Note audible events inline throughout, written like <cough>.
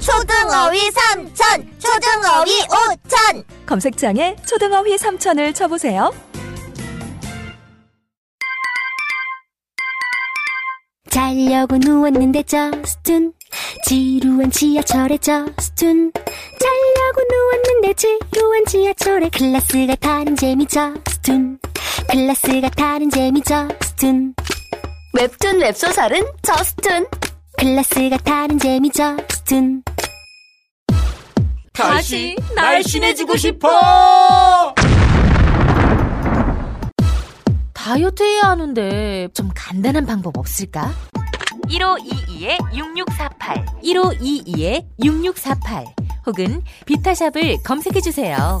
초등어휘 삼천, 초등어휘 오천. 검색창에 초등어휘 3천을 쳐보세요. 자려고 누웠는데 저스툰 지루한 지하철에 저스툰 자려고 누웠는데 지루한 지하철에 클래스가 타는 재미 저스툰 클래스가 타는 재미 저스툰 웹툰 웹소설은 저스툰. 클래스가 타는 재미 저스툰 다시 날씬해지고 싶어. 다이어트 해야 하는데 좀 간단한 방법 없을까? 1522-6648 1522-6648 혹은 비타샵을 검색해주세요.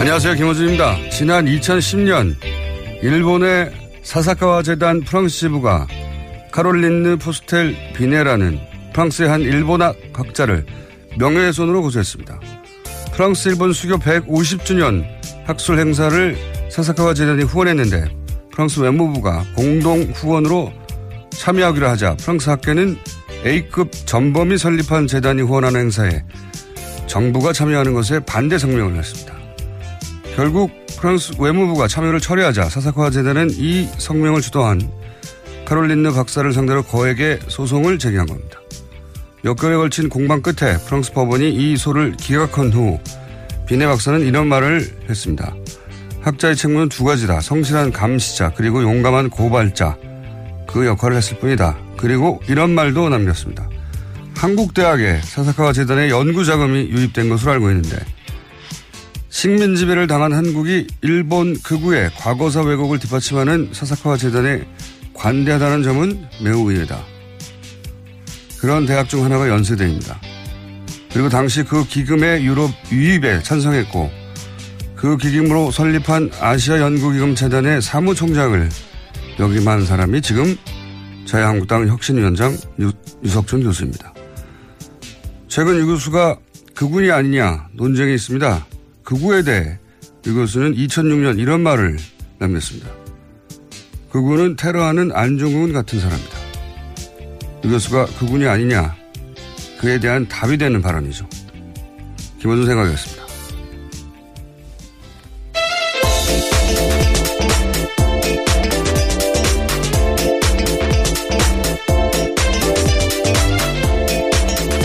안녕하세요. 김호준입니다. 지난 2010년 일본의 사사카와 재단 프랑스 지부가 카롤린느 포스텔 비네라는 프랑스의 한 일본학 학자를 명예훼손으로 고소했습니다. 프랑스 일본 수교 150주년 학술 행사를 사사카와 재단이 후원했는데 프랑스 외무부가 공동 후원으로 참여하기로 하자 프랑스 학계는 A급 전범이 설립한 재단이 후원하는 행사에 정부가 참여하는 것에 반대 성명을 냈습니다. 결국 프랑스 외무부가 참여를 철회하자 사사카 재단은 이 성명을 주도한 카롤린느 박사를 상대로 거액의 소송을 제기한 겁니다. 몇 개월에 걸친 공방 끝에 프랑스 법원이 이 소를 기각한 후 비네 박사는 이런 말을 했습니다. 학자의 책무는 두 가지다. 성실한 감시자 그리고 용감한 고발자 그 역할을 했을 뿐이다. 그리고 이런 말도 남겼습니다. 한국대학에 사사카와 재단의 연구 자금이 유입된 것으로 알고 있는데 식민 지배를 당한 한국이 일본 극우의 과거사 왜곡을 뒷받침하는 사사카와 재단에 관대하다는 점은 매우 의외다. 그런 대학 중 하나가 연세대입니다. 그리고 당시 그 기금의 유럽 유입에 찬성했고 그 기금으로 설립한 아시아 연구기금 재단의 사무총장을 역임한 사람이 지금 자유한국당 혁신위원장 유, 유석준 교수입니다. 최근 유 교수가 극우이 아니냐 논쟁이 있습니다. 극우에 대해 유 교수는 2006년 이런 말을 남겼습니다. 극우는 테러하는 안중근 같은 사람이다. 유 교수가 극우이 아니냐 그에 대한 답이 되는 발언이죠. 김원준 생각이었습니다.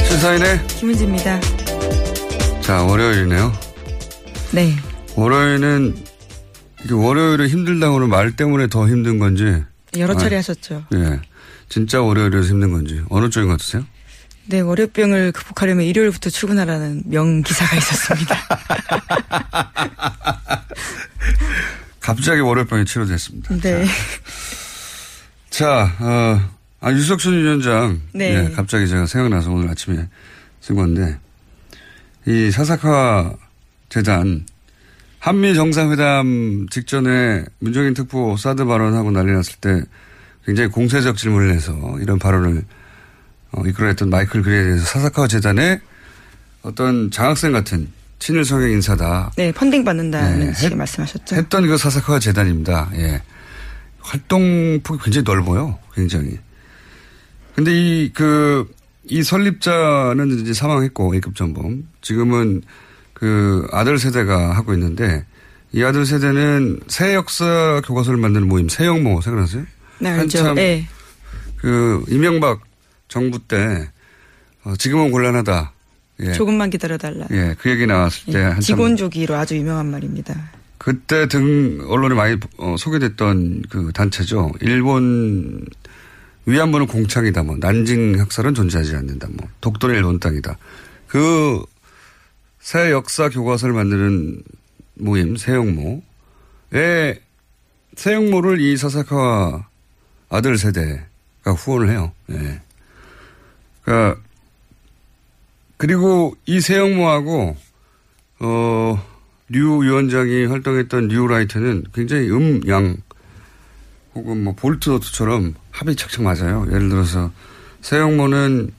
시사인의 김은지입니다. 자 월요일이네요. 네. 월요일은 이게 월요일은 힘들다고는 말 때문에 더 힘든 건지 여러 차례 아, 하셨죠. 예 진짜 월요일이라서 힘든 건지 어느 쪽인 것 같으세요? 네, 월요병을 극복하려면 일요일부터 출근하라는 명기사가 있었습니다. <laughs> 갑자기 월요병이 치료됐습니다. 네. 자, 어, 아, 유석준 위원장. 네. 예, 갑자기 제가 생각나서 오늘 아침에 쓴 건데, 이 사사카 재단, 한미 정상회담 직전에 문정인 특보 사드 발언하고 난리 났을 때 굉장히 공세적 질문을 해서 이런 발언을 어, 이끌어냈던 마이클 그레이에 대해서 사사카 재단의 어떤 장학생 같은 친일 성향 인사다. 네, 펀딩 받는다는 네, 식의 했- 말씀하셨죠. 했던 그 사사카 재단입니다. 예. 활동 폭이 굉장히 넓어요. 굉장히. 근데 이, 그, 이 설립자는 이제 사망했고 A급 전범. 지금은 그 아들 세대가 하고 있는데 이 아들 세대는 새 역사 교과서를 만드는 모임 새영모 생각나세요? 네, 알죠. 한참 네. 그 이명박 정부 때 어, 지금은 곤란하다. 예. 조금만 기다려달라. 예, 그 얘기 나왔을 때 예, 한참 직원조기로 아주 유명한 말입니다. 그때 등 언론에 많이 어, 소개됐던 그 단체죠. 일본 위안부는 공창이다. 뭐 난징 학살은 존재하지 않는다. 뭐 독도는 일본 땅이다. 그 새 역사 교과서를 만드는 모임 새영모의 새영모를 이 사사카와 아들 세대가 후원을 해요. 예. 그러니까 그리고 이 새영모하고 어, 류 위원장이 활동했던 뉴라이트는 굉장히 음, 양, 혹은 뭐 볼트노트처럼 합이 착착 맞아요. 예를 들어서 세영모는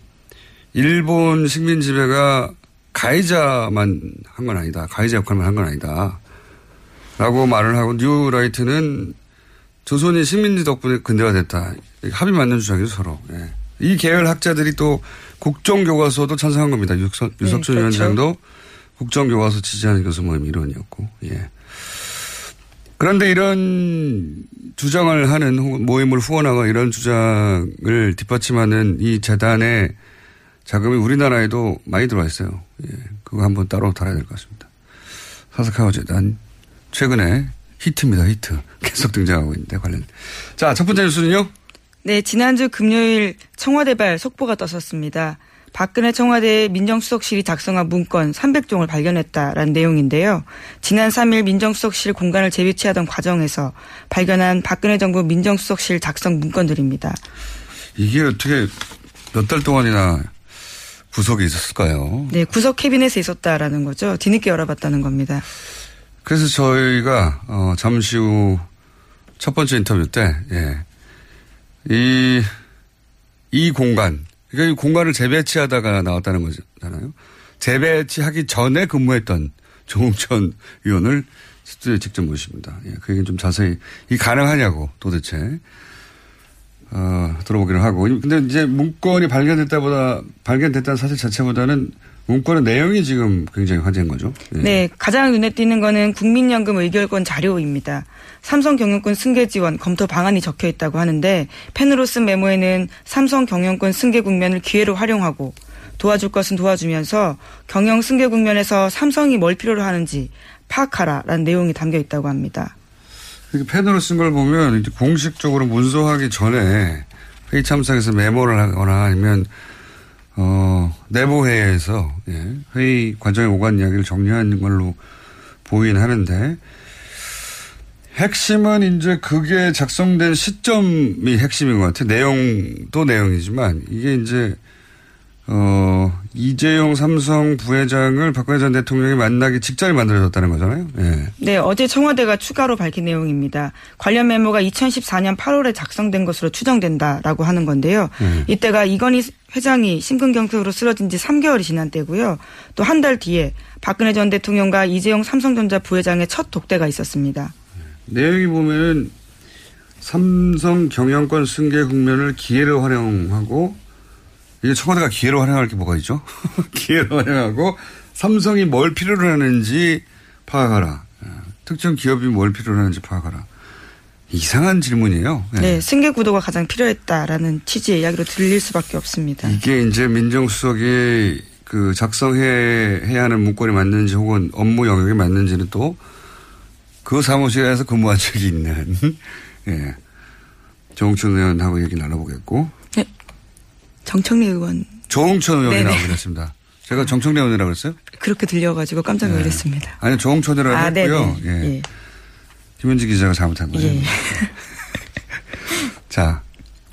일본 식민 지배가 가해자만 한 건 아니다. 가해자 역할만 한 건 아니다. 라고 말을 하고 뉴라이트는 조선이 식민지 덕분에 근대화됐다. 합이 맞는 주장이죠, 서로. 예. 이 계열 학자들이 또 국정교과서도 찬성한 겁니다. 유석, 유석준 그렇죠. 위원장도 국정교과서 지지하는 교수 모임 일원이었고, 예. 그런데 이런 주장을 하는 모임을 후원하고 이런 주장을 뒷받침하는 이 재단의 자금이 우리나라에도 많이 들어와 있어요. 예. 그거 한번 따로 달아야 될 것 같습니다. 사사카와 재단 최근에 히트입니다. 히트. 계속 등장하고 있는데 관련. 자, 첫 번째 뉴스는요. 네, 지난주 금요일 청와대발 속보가 떴었습니다. 박근혜 청와대 민정수석실이 작성한 문건 300종을 발견했다라는 내용인데요. 지난 3일 민정수석실 공간을 재배치하던 과정에서 발견한 박근혜 정부 민정수석실 작성 문건들입니다. 이게 어떻게 몇 달 동안이나 구석에 있었을까요? 네, 구석 캐비넷에 있었다라는 거죠. 뒤늦게 열어봤다는 겁니다. 그래서 저희가 어, 잠시 후 첫 번째 인터뷰 때, 예. 이, 이 공간, 그러니까 이 공간을 재배치하다가 나왔다는 거잖아요. 재배치하기 전에 근무했던 <laughs> 조홍천 의원을 스튜디오에 직접 모십니다. 예, 그 얘기는 좀 자세히, 이 가능하냐고 도대체, 어, 들어보기로 하고. 근데 이제 문건이 발견됐다보다, 발견됐다는 사실 자체보다는 문건의 내용이 지금 굉장히 화제인 거죠. 예. 네, 가장 눈에 띄는 거는 국민연금 의결권 자료입니다. 삼성 경영권 승계 지원 검토 방안이 적혀 있다고 하는데 펜으로 쓴 메모에는 삼성 경영권 승계 국면을 기회로 활용하고 도와줄 것은 도와주면서 경영 승계 국면에서 삼성이 뭘 필요로 하는지 파악하라라는 내용이 담겨 있다고 합니다. 펜으로 쓴 걸 보면 이제 공식적으로 문서하기 전에 회의 참석에서 메모를 하거나 아니면 어, 내부 회의에서 예, 회의 과정에 오간 이야기를 정리하는 걸로 보이긴 하는데 핵심은 이제 그게 작성된 시점이 핵심인 것 같아요. 내용도 내용이지만 이게 이제 어, 이재용 삼성 부회장을 박근혜 전 대통령이 만나기 직전에 만들어졌다는 거잖아요. 예. 네, 어제 청와대가 추가로 밝힌 내용입니다. 관련 메모가 2014년 8월에 작성된 것으로 추정된다라고 하는 건데요. 음. 이때가 이건희 회장이 심근경색으로 쓰러진 지 3개월이 지난 때고요. 또 한 달 뒤에 박근혜 전 대통령과 이재용 삼성전자 부회장의 첫 독대가 있었습니다. 내용이 보면은 삼성 경영권 승계 국면을 기회로 활용하고 이게 청와대가 기회로 활용할 게 뭐가 있죠? <laughs> 기회로 활용하고 삼성이 뭘 필요로 하는지 파악하라. 예, 특정 기업이 뭘 필요로 하는지 파악하라. 이상한 질문이에요. 예. 네, 승계 구도가 가장 필요했다라는 취지의 이야기로 들릴 수밖에 없습니다. 이게 이제 민정수석이 그 작성해 해야 하는 문건이 맞는지 혹은 업무 영역이 맞는지는 또 그 사무실에서 근무한 적이 있는 <laughs> 예. 조홍천 의원하고 얘기 나눠보겠고 정청래 의원 조홍천 의원이 네네. 했습니다. 제가 정청래 의원이라고 그랬어요? 그렇게 들려가지고 깜짝 놀랐습니다. 아니 조홍천이라고 아, 했고요. 네네. 예. 예. 김현지 기자가 잘못한 거예요. 예. <laughs> 자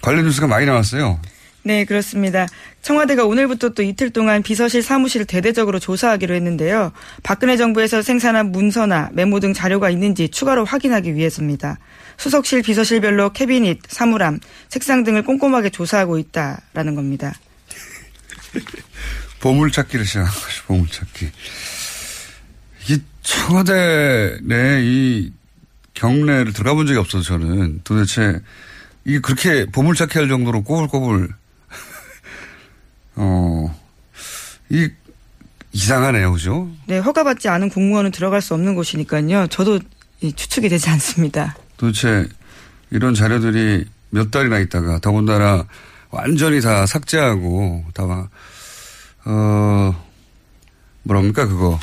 관련 뉴스가 많이 나왔어요. 네, 그렇습니다. 청와대가 오늘부터 또 이틀 동안 비서실 사무실을 대대적으로 조사하기로 했는데요. 박근혜 정부에서 생산한 문서나 메모 등 자료가 있는지 추가로 확인하기 위해서입니다. 수석실, 비서실별로 캐비닛, 사물함, 책상 등을 꼼꼼하게 조사하고 있다라는 겁니다. <laughs> 보물찾기를 시작한 거죠. 보물찾기. 이 청와대 내이 경내를 들어가 본 적이 없어서 저는 도대체 이게 그렇게 보물찾기 할 정도로 꼬불꼬불 어 이 이상하네요, 그죠? 네, 허가받지 않은 공무원은 들어갈 수 없는 곳이니까요. 저도 이 추측이 되지 않습니다. 도대체 이런 자료들이 몇 달이나 있다가 더군다나 완전히 다 삭제하고 다 막, 어 뭐랍니까 그거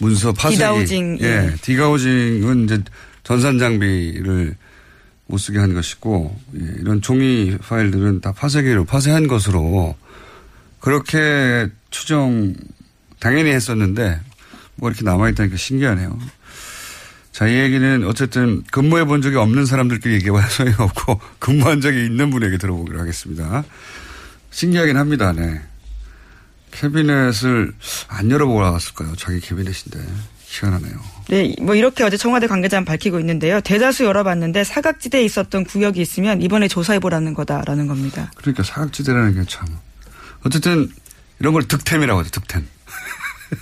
문서 파쇄기 디가우징, 예, 예. 디가우징은 이제 전산 장비를 못 쓰게 한 것이고 예, 이런 종이 파일들은 다 파쇄기로 파쇄한 것으로 그렇게 추정 당연히 했었는데 뭐 이렇게 남아있다니까 신기하네요. 자, 이 얘기는 어쨌든 근무해 본 적이 없는 사람들끼리 얘기해봐야 소용이 없고 <laughs> 근무한 적이 있는 분에게 들어보기로 하겠습니다. 신기하긴 합니다, 네. 캐비넷을 안 열어보고 나왔을까요? 자기 캐비넷인데. 희한하네요. 네, 뭐 이렇게 어제 청와대 관계자는 밝히고 있는데요. 대다수 열어봤는데 사각지대에 있었던 구역이 있으면 이번에 조사해보라는 거다라는 겁니다. 그러니까 사각지대라는 게 참. 어쨌든 이런 걸 득템이라고 하죠, 득템.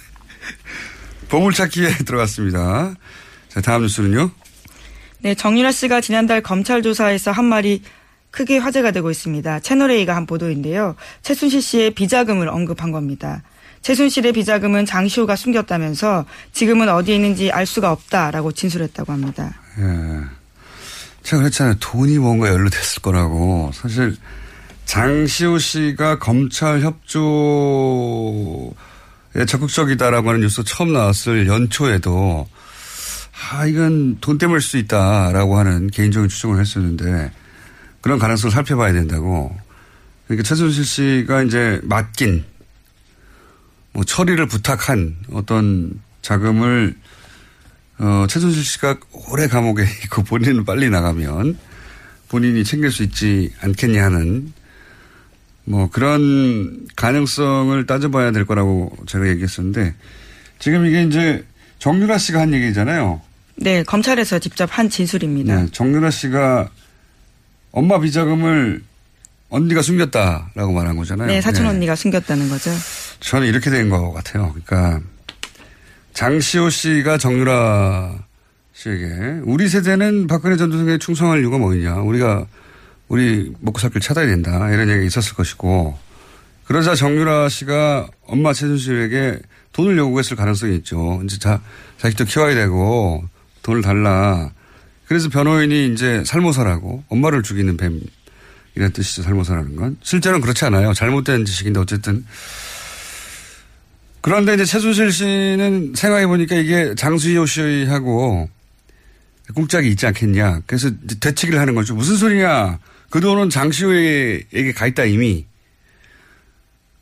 <laughs> 보물찾기에 들어갔습니다. 자, 다음 뉴스는요. 네, 정유라 씨가 지난달 검찰 조사에서 한 말이 크게 화제가 되고 있습니다. 채널A가 한 보도인데요. 최순실 씨의 비자금을 언급한 겁니다. 최순실의 비자금은 장시호가 숨겼다면서 지금은 어디에 있는지 알 수가 없다라고 진술했다고 합니다. 예. 제가 그랬잖아요. 돈이 뭔가 연루됐을 거라고. 사실 장시호 씨가 검찰 협조에 적극적이다라고 하는 뉴스 처음 나왔을 연초에도 아, 이건 돈 때문일 수 있다라고 하는 개인적인 추정을 했었는데 그런 가능성을 살펴봐야 된다고. 그러니까 최순실 씨가 이제 맡긴 뭐 처리를 부탁한 어떤 자금을 어, 최순실 씨가 오래 감옥에 <laughs> 있고 본인은 빨리 나가면 본인이 챙길 수 있지 않겠냐 하는 뭐 그런 가능성을 따져봐야 될 거라고 제가 얘기했었는데 지금 이게 이제 정유라 씨가 한 얘기잖아요. 네, 검찰에서 직접 한 진술입니다. 네, 정유라 씨가 엄마 비자금을 언니가 숨겼다라고 말한 거잖아요. 네, 사촌 네. 언니가 숨겼다는 거죠. 저는 이렇게 된 것 같아요. 그러니까 장시호 씨가 정유라 씨에게 우리 세대는 박근혜 전 대통령에 충성할 이유가 뭐냐. 우리가 우리 먹고 살 길 찾아야 된다. 이런 얘기가 있었을 것이고 그러자 정유라 씨가 엄마 최순실에게 돈을 요구했을 가능성이 있죠. 이제 자, 자식도 키워야 되고 돈을 달라. 그래서 변호인이 이제 살모사라고 엄마를 죽이는 뱀 이런 뜻이죠. 살모사라는 건. 실제로는 그렇지 않아요. 잘못된 지식인데 어쨌든 그런데 이제 최순실 씨는 생각해 보니까 이게 장수희호 씨하고 꿍짝이 있지 않겠냐. 그래서 이제 되치기를 하는 거죠. 무슨 소리냐. 그 돈은 장시호에게 가 있다 이미.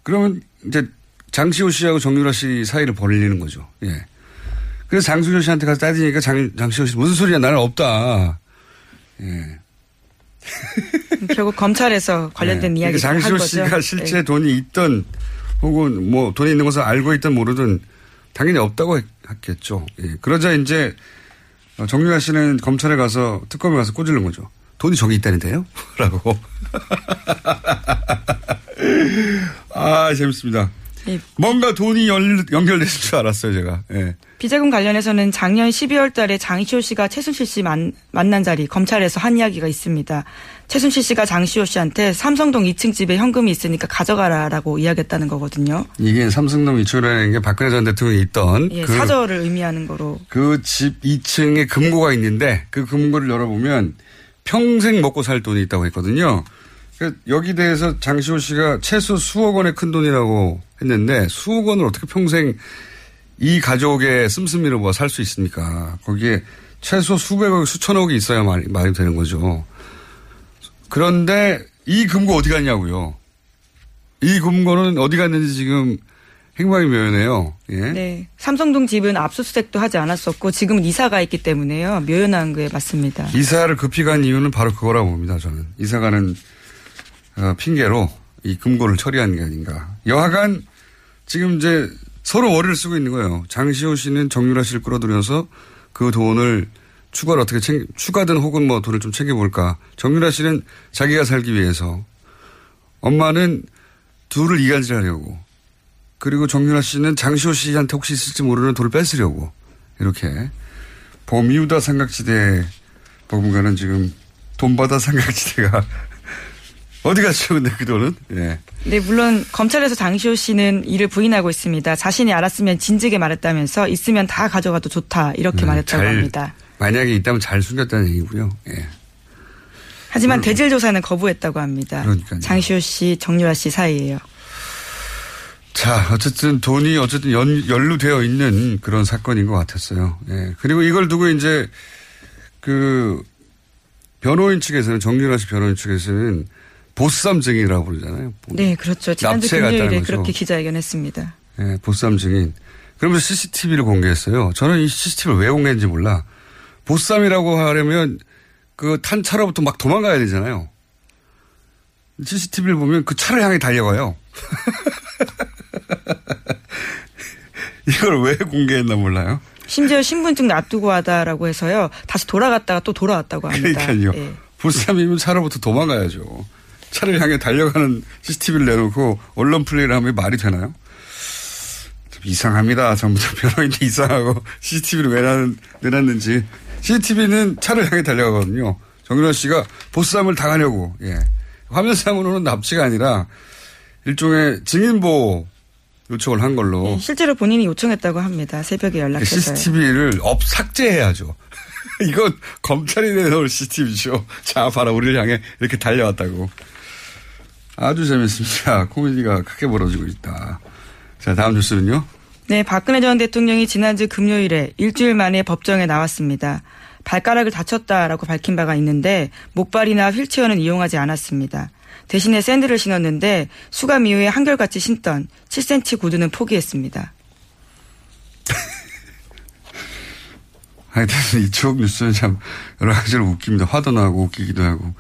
그러면 이제 장시호 씨하고 정유라 씨 사이를 벌리는 거죠. 예. 그래서 장수효 씨한테 가서 따지니까 장, 장시호 씨 무슨 소리야 나는 없다. 예. 결국 검찰에서 관련된 네. 이야기를 그러니까 한 장시호. 씨가 실제 네. 돈이 있던 혹은 뭐 돈이 있는 것을 알고 있든 모르든 당연히 없다고 했- 했겠죠. 예. 그러자 이제 어, 정유라 씨는 검찰에 가서 특검에 가서 꼬질른 거죠. 돈이 저기 있다는데요? <laughs> 라고. 아, 재밌습니다. 예. 뭔가 돈이 연, 연결됐을 줄 알았어요, 제가. 예. 비자금 관련해서는 작년 12월 달에 장시호 씨가 최순실 씨 만, 만난 자리 검찰에서 한 이야기가 있습니다. 최순실 씨가 장시호 씨한테 삼성동 2층 집에 현금이 있으니까 가져가라라고 이야기했다는 거거든요. 이게 삼성동 이초라는 게 박근혜 전 대통령이 있던 예, 그 사저를 의미하는 거로. 그 집 2층에 금고가 있는데 그 금고를 열어보면 평생 먹고 살 돈이 있다고 했거든요. 그 여기 대해서 장시호 씨가 최소 수억 원의 큰 돈이라고 했는데 수억 원을 어떻게 평생 이 가족의 씀씀이로 뭐살수 있습니까? 거기에 최소 수백억, 수천억이 있어야 말이, 말이 되는 거죠. 그런데 이 금고 어디 갔냐고요. 이 금고는 어디 갔는지 지금 행방이 묘연해요. 예. 네. 삼성동 집은 압수수색도 하지 않았었고 지금은 이사가 있기 때문에요. 묘연한 거에 맞습니다. 이사를 급히 간 이유는 바로 그거라고 봅니다. 저는 이사 가는 어, 핑계로 이 금고를 처리한 게 아닌가. 여하간 지금 이제 서로 머리를 쓰고 있는 거예요. 장시호 씨는 정유라 씨를 끌어들여서 그 돈을 추가로 어떻게 챙 추가든 혹은 뭐 돈을 좀 챙겨볼까. 정유라 씨는 자기가 살기 위해서 엄마는 둘을 이간질하려고 그리고 정유라 씨는 장시호 씨한테 혹시 있을지 모르는 돈을 뺏으려고 이렇게 버뮤다 삼각지대 버금가는 지금 돈바다 삼각지대가 <laughs> 어디 갔죠, 근데 그 돈은? 예. 네, 물론 검찰에서 장시호 씨는 이를 부인하고 있습니다. 자신이 알았으면 진즉에 말했다면서 있으면 다 가져가도 좋다 이렇게 음, 말했다고 잘- 합니다. 만약에 있다면 잘 숨겼다는 얘기고요. 예. 하지만 대질 조사는 거부했다고 합니다. 그러니까요. 장시호 씨, 정유라 씨 사이예요. 자, 어쨌든 돈이 어쨌든 연, 연루되어 있는 그런 사건인 것 같았어요. 예. 그리고 이걸 두고 이제 그 변호인 측에서는 정유라 씨 변호인 측에서는 보쌈 증인이라고 부르잖아요. 네, 그렇죠. 지난주 금요일에. 그렇게 기자회견했습니다. 예, 보쌈 증인. 그러면서 CCTV를 공개했어요. 저는 이 CCTV를 왜 공개했는지 몰라. 보쌈이라고 하려면 그 탄 차로부터 막 도망가야 되잖아요. CCTV를 보면 그 차를 향해 달려가요. <laughs> 이걸 왜 공개했나 몰라요. 심지어 신분증 놔두고 하다라고 해서요. 다시 돌아갔다가 또 돌아왔다고 합니다. 그러니까요. 예. 보쌈이면 차로부터 도망가야죠. 차를 향해 달려가는 CCTV를 내놓고 언론 플레이를 하면 말이 되나요? 좀 이상합니다. 전부 다 변호인도 <laughs> 이상하고 CCTV를 왜 놔- 내놨는지. CCTV는 차를 향해 달려가거든요. 정유라 씨가 보쌈을 당하려고, 예. 화면상으로는 납치가 아니라 일종의 증인보호 요청을 한 걸로. 예, 실제로 본인이 요청했다고 합니다. 새벽에 연락해서요. CCTV를 업 삭제해야죠. <laughs> 이건 검찰이 내놓을 CCTV죠. 자, 봐라, 우리를 향해 이렇게 달려왔다고. 아주 재밌습니다. 코미디가 크게 벌어지고 있다. 자, 다음 뉴스는요. 네, 박근혜 전 대통령이 지난주 금요일에 일주일 만에 법정에 나왔습니다. 발가락을 다쳤다라고 밝힌 바가 있는데 목발이나 휠체어는 이용하지 않았습니다. 대신에 샌들을 신었는데 수감 이후에 한결같이 신던 7cm 구두는 포기했습니다. <laughs> 하여튼 이쪽 뉴스는 참 여러 가지로 웃깁니다. 화도 나고 웃기기도 하고.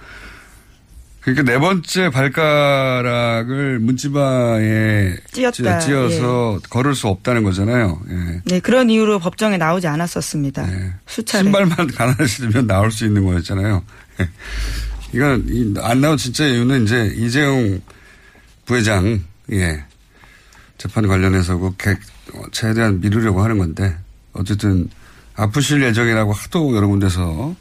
그러니까 네 번째 발가락을 문지바에 찧었다. 찧- 찧어서 걸을 수 없다는 거잖아요. 예. 네, 그런 이유로 법정에 나오지 않았었습니다. 수차례. 신발만 <laughs> 가난을 신으면 나올 수 있는 거였잖아요. 예. 이건 이- 안 나온 진짜 이유는 이제 이재용 부회장 예 재판 관련해서 그 개- 어, 최대한 미루려고 하는 건데 어쨌든 아프실 예정이라고 하도 여러 군데서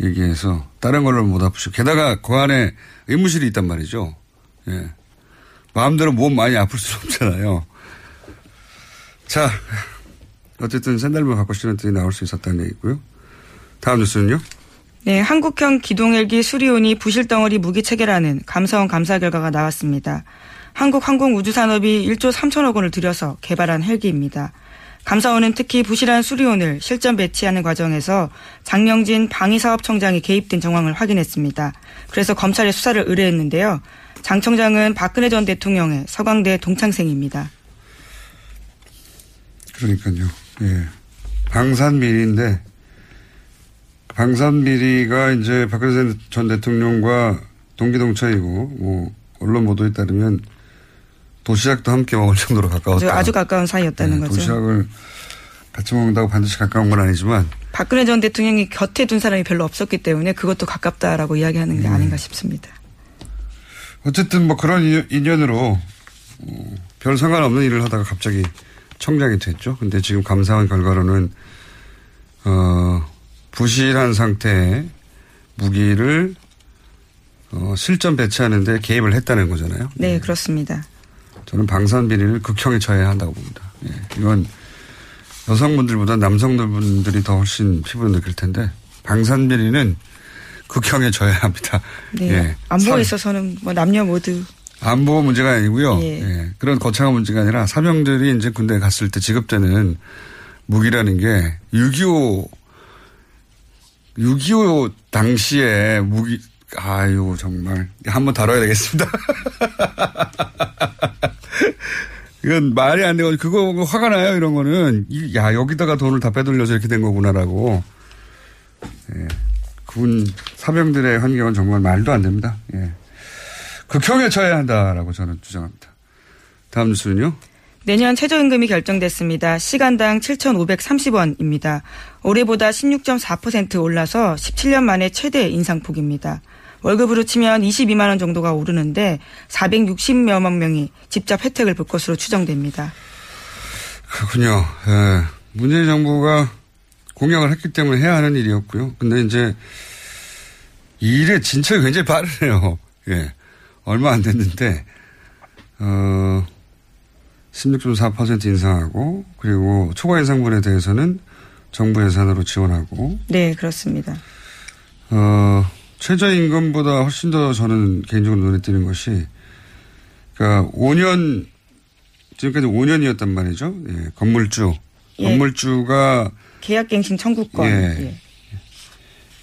얘기해서 다른 걸로 못 아프시고 게다가 그 안에 의무실이 있단 말이죠. 예. 마음대로 몸 많이 아플 수는 없잖아요. 자, 어쨌든 샌들만 갖고 신었더니 나올 수 있었다는 얘기고요. 다음 뉴스는요? 네, 한국형 기동헬기 수리온이 부실덩어리 무기 체계라는 감사원 감사 결과가 나왔습니다. 한국항공우주산업이 1조 3천억 원을 들여서 개발한 헬기입니다. 감사원은 특히 부실한 수리온을 실전 배치하는 과정에서 장명진 방위사업청장이 개입된 정황을 확인했습니다. 그래서 검찰에 수사를 의뢰했는데요. 장 청장은 박근혜 전 대통령의 서강대 동창생입니다. 그러니까요. 예. 방산비리인데 방산 비리가 이제 박근혜 전 대통령과 동기동창이고 뭐 언론 보도에 따르면 도시락도 함께 먹을 정도로 가까웠다. 아주, 아주 가까운 사이였다는 예, 거죠. 도시락을 같이 먹는다고 반드시 가까운 건 아니지만 박근혜 전 대통령이 곁에 둔 사람이 별로 없었기 때문에 그것도 가깝다라고 이야기하는 게 아닌가 싶습니다. 어쨌든 뭐 그런 인- 인연으로 어, 별 상관없는 일을 하다가 갑자기 청장이 됐죠. 근데 지금 감사원 결과로는 어, 부실한 상태의 무기를 어, 실전 배치하는데 개입을 했다는 거잖아요. 네, 그렇습니다. 저는 방산 비리를 극형에 처해야 한다고 봅니다. 예, 이건 여성분들보다 남성분들이 더 훨씬 피부를 느낄 텐데 방산 비리는 극형에 처해야 합니다. 네. 예. 안보에 사- 있어서는 뭐 남녀 모두 안보 문제가 아니고요. 예. 예, 그런 거창한 문제가 아니라 사병들이 이제 군대 갔을 때 지급되는 무기라는 게 6.25, 6.25 당시에 무기, 아유, 정말. 한번 다뤄야 되겠습니다. <laughs> 이건 말이 안 되고, 그거 화가 나요, 이런 거는. 이- 야, 여기다가 돈을 다 빼돌려서 이렇게 된 거구나라고. 예. 군 사병들의 환경은 정말 말도 안 됩니다. 예. 극형에 처해야 한다라고 저는 주장합니다. 다음 뉴스는요? 내년 최저임금이 결정됐습니다. 시간당 7,530원입니다. 올해보다 16.4% 올라서 17년 만에 최대 인상폭입니다. 월급으로 치면 22만 원 정도가 오르는데 460여만 명이 직접 혜택을 볼 것으로 추정됩니다. 그렇군요. 예. 문재인 정부가 공약을 했기 때문에 해야 하는 일이었고요. 근데 이제 이 일의 진척이 굉장히 빠르네요. <laughs> 예. 얼마 안 됐는데 어 16.4% 인상하고 그리고 초과 인상분에 대해서는 정부 예산으로 지원하고 네, 그렇습니다. 어 최저임금보다 훨씬 더 저는 개인적으로 눈에 띄는 것이 그러니까 5년 지금까지 5년이었단 말이죠. 예, 건물주 예. 건물주가 계약갱신 청구권. 예. 예.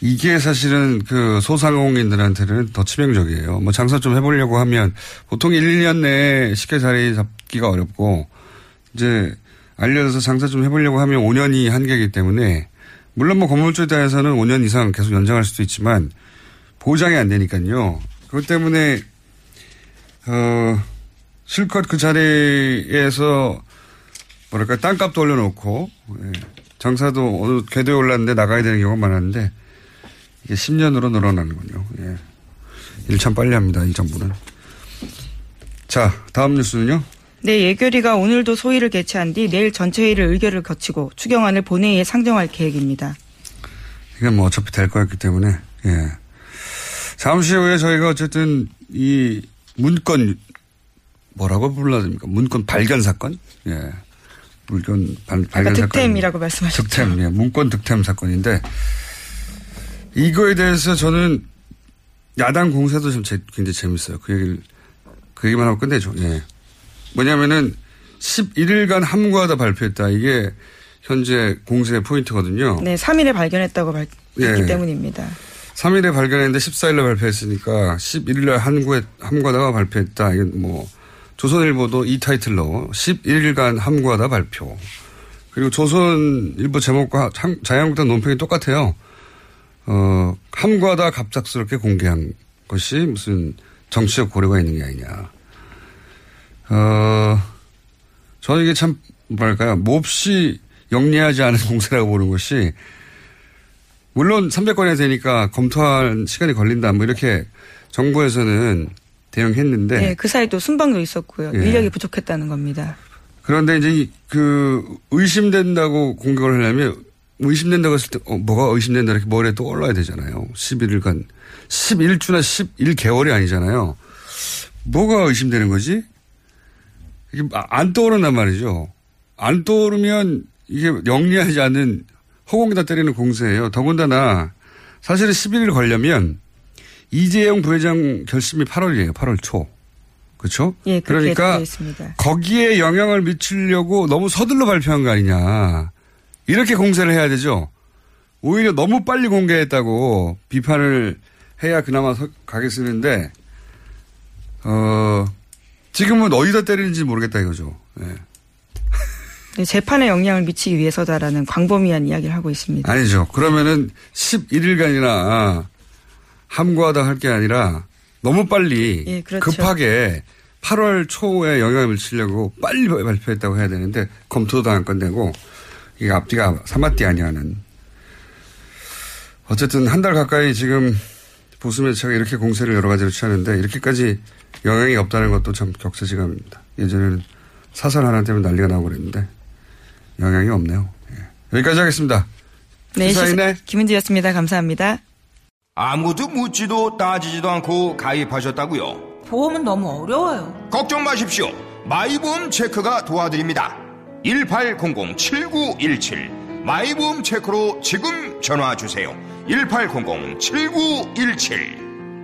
이게 사실은 그 소상공인들한테는 더 치명적이에요. 뭐 장사 좀 해보려고 하면 보통 1, 2년 내에 쉽게 자리 잡기가 어렵고 이제 알려져서 장사 좀 해보려고 하면 5년이 한계이기 때문에 물론 뭐 건물주에 대해서는 5년 이상 계속 연장할 수도 있지만 보장이 안 되니까요. 그것 때문에 어 실컷 그 자리에서 뭐랄까 땅값도 올려놓고 예, 장사도 어느 궤도에 올랐는데 나가야 되는 경우가 많았는데 이게 10년으로 늘어나는군요. 예. 일 참 빨리 합니다. 이 정부는. 자, 다음 뉴스는요. 네, 예결위가 오늘도 소위를 개최한 뒤 내일 전체 회의를 의결을 거치고 추경안을 본회의에 상정할 계획입니다. 이건 뭐 어차피 될 거였기 때문에, 예. 잠시 후에 저희가 어쨌든 이 문건, 뭐라고 불러야 됩니까? 문건 발견 사건? 예. 발, 발견 아까 사건. 득템이라고 말씀하셨죠. 득템, 예. 문건 득템 사건인데, 이거에 대해서 저는 야당 공세도 좀 제- 굉장히 재밌어요. 그 얘기를, 그 얘기만 하고 끝내죠. 예. 뭐냐면은 11일간 함구하다 발표했다. 이게 현재 공세의 포인트거든요. 네, 3일에 발견했다고 밝, 예. 했기 때문입니다. 3일에 3일에 발견했는데 14일날 발표했으니까 11일날 함구에, 함구하다가 발표했다. 이건 뭐, 조선일보도 이 타이틀로 11일간 함구하다 발표. 그리고 조선일보 제목과 참- 자유한국당 논평이 똑같아요. 어, 함구하다 갑작스럽게 공개한 것이 무슨 정치적 고려가 있는 게 아니냐. 어, 저는 이게 참, 뭐랄까요. 몹시 영리하지 않은 <laughs> 공세라고 보는 것이 물론 300건이 되니까 검토할 시간이 걸린다. 뭐 이렇게 정부에서는 대응했는데 네, 그 사이 또 순방도 있었고요. 예. 인력이 부족했다는 겁니다. 그런데 이제 이- 그 의심된다고 공격을 하려면 의심된다고 했을 때 어, 뭐가 의심된다 이렇게 머리에 또 올라야 되잖아요. 11일간 11주나 11개월이 아니잖아요. 뭐가 의심되는 거지? 이게 아- 안 떠오른단 말이죠. 안 떠오르면 이게 영리하지 않은 허공에다 때리는 공세예요. 더군다나 사실은 11일 걸려면 이재용 부회장 결심이 8월이에요. 8월 초. 그렇죠? 예, 그렇게 그러니까 되어 있습니다. 거기에 영향을 미치려고 너무 서둘러 발표한 거 아니냐. 이렇게 공세를 해야 되죠. 오히려 너무 빨리 공개했다고 비판을 해야 그나마 서- 쓰는데, 어, 지금은 어디다 때리는지 모르겠다 이거죠. 예. 네, 재판에 영향을 미치기 위해서다라는 광범위한 이야기를 하고 있습니다. 아니죠. 그러면은 11일간이나 함구하다 할 게 아니라 너무 빨리 예, 그렇죠. 급하게 8월 초에 영향을 미치려고 빨리 발표했다고 해야 되는데 검토도 안 끝내고 이게 앞뒤가 사마띠 아니하는 어쨌든 한 달 가까이 지금 보수 매체가 이렇게 공세를 여러 가지로 취하는데 이렇게까지 영향이 없다는 것도 참 격세지감입니다. 예전에는 사설 하나 때문에 난리가 나고 그랬는데 영향이 없네요. 예. 여기까지 하겠습니다. 네, 시사인의 시- 김은지였습니다. 감사합니다. 아무도 묻지도 따지지도 않고 가입하셨다고요? 보험은 너무 어려워요. 걱정 마십시오. 마이보험 체크가 도와드립니다. 1800-7917 마이보험 체크로 지금 전화 주세요. 1800-7917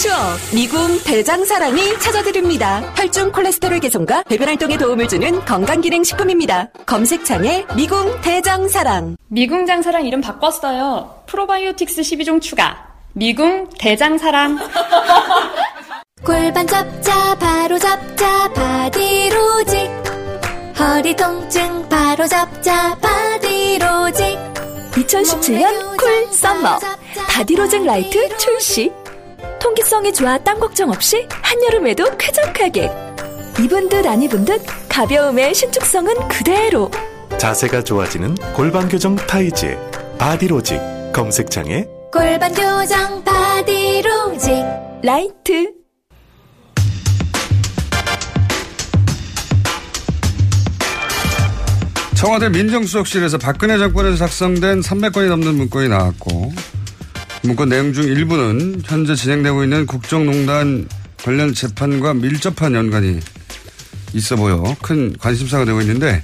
추억 미궁 대장사랑이 찾아드립니다. 혈중 콜레스테롤 개선과 배변 활동에 도움을 주는 건강기능식품입니다. 검색창에 미궁 대장사랑 미궁 장사랑 이름 바꿨어요. 프로바이오틱스 12종 추가. 미궁 대장사랑. <laughs> 골반 잡자 바로 잡자 바디로직 허리 통증 바로 잡자 바디로직 2017년 cool summer 바디로직 라이트 출시 통기성이 좋아 땀 걱정 없이 한여름에도 쾌적하게. 입은 듯 안 입은 듯 가벼움의 신축성은 그대로. 자세가 좋아지는 골반 교정 타이즈 바디로직 검색창에 골반 교정 바디로직 라이트. 청와대 민정수석실에서 박근혜 정권에서 작성된 300건이 넘는 문건이 나왔고 문건 내용 중 일부는 현재 진행되고 있는 국정농단 관련 재판과 밀접한 연관이 있어 보여 큰 관심사가 되고 있는데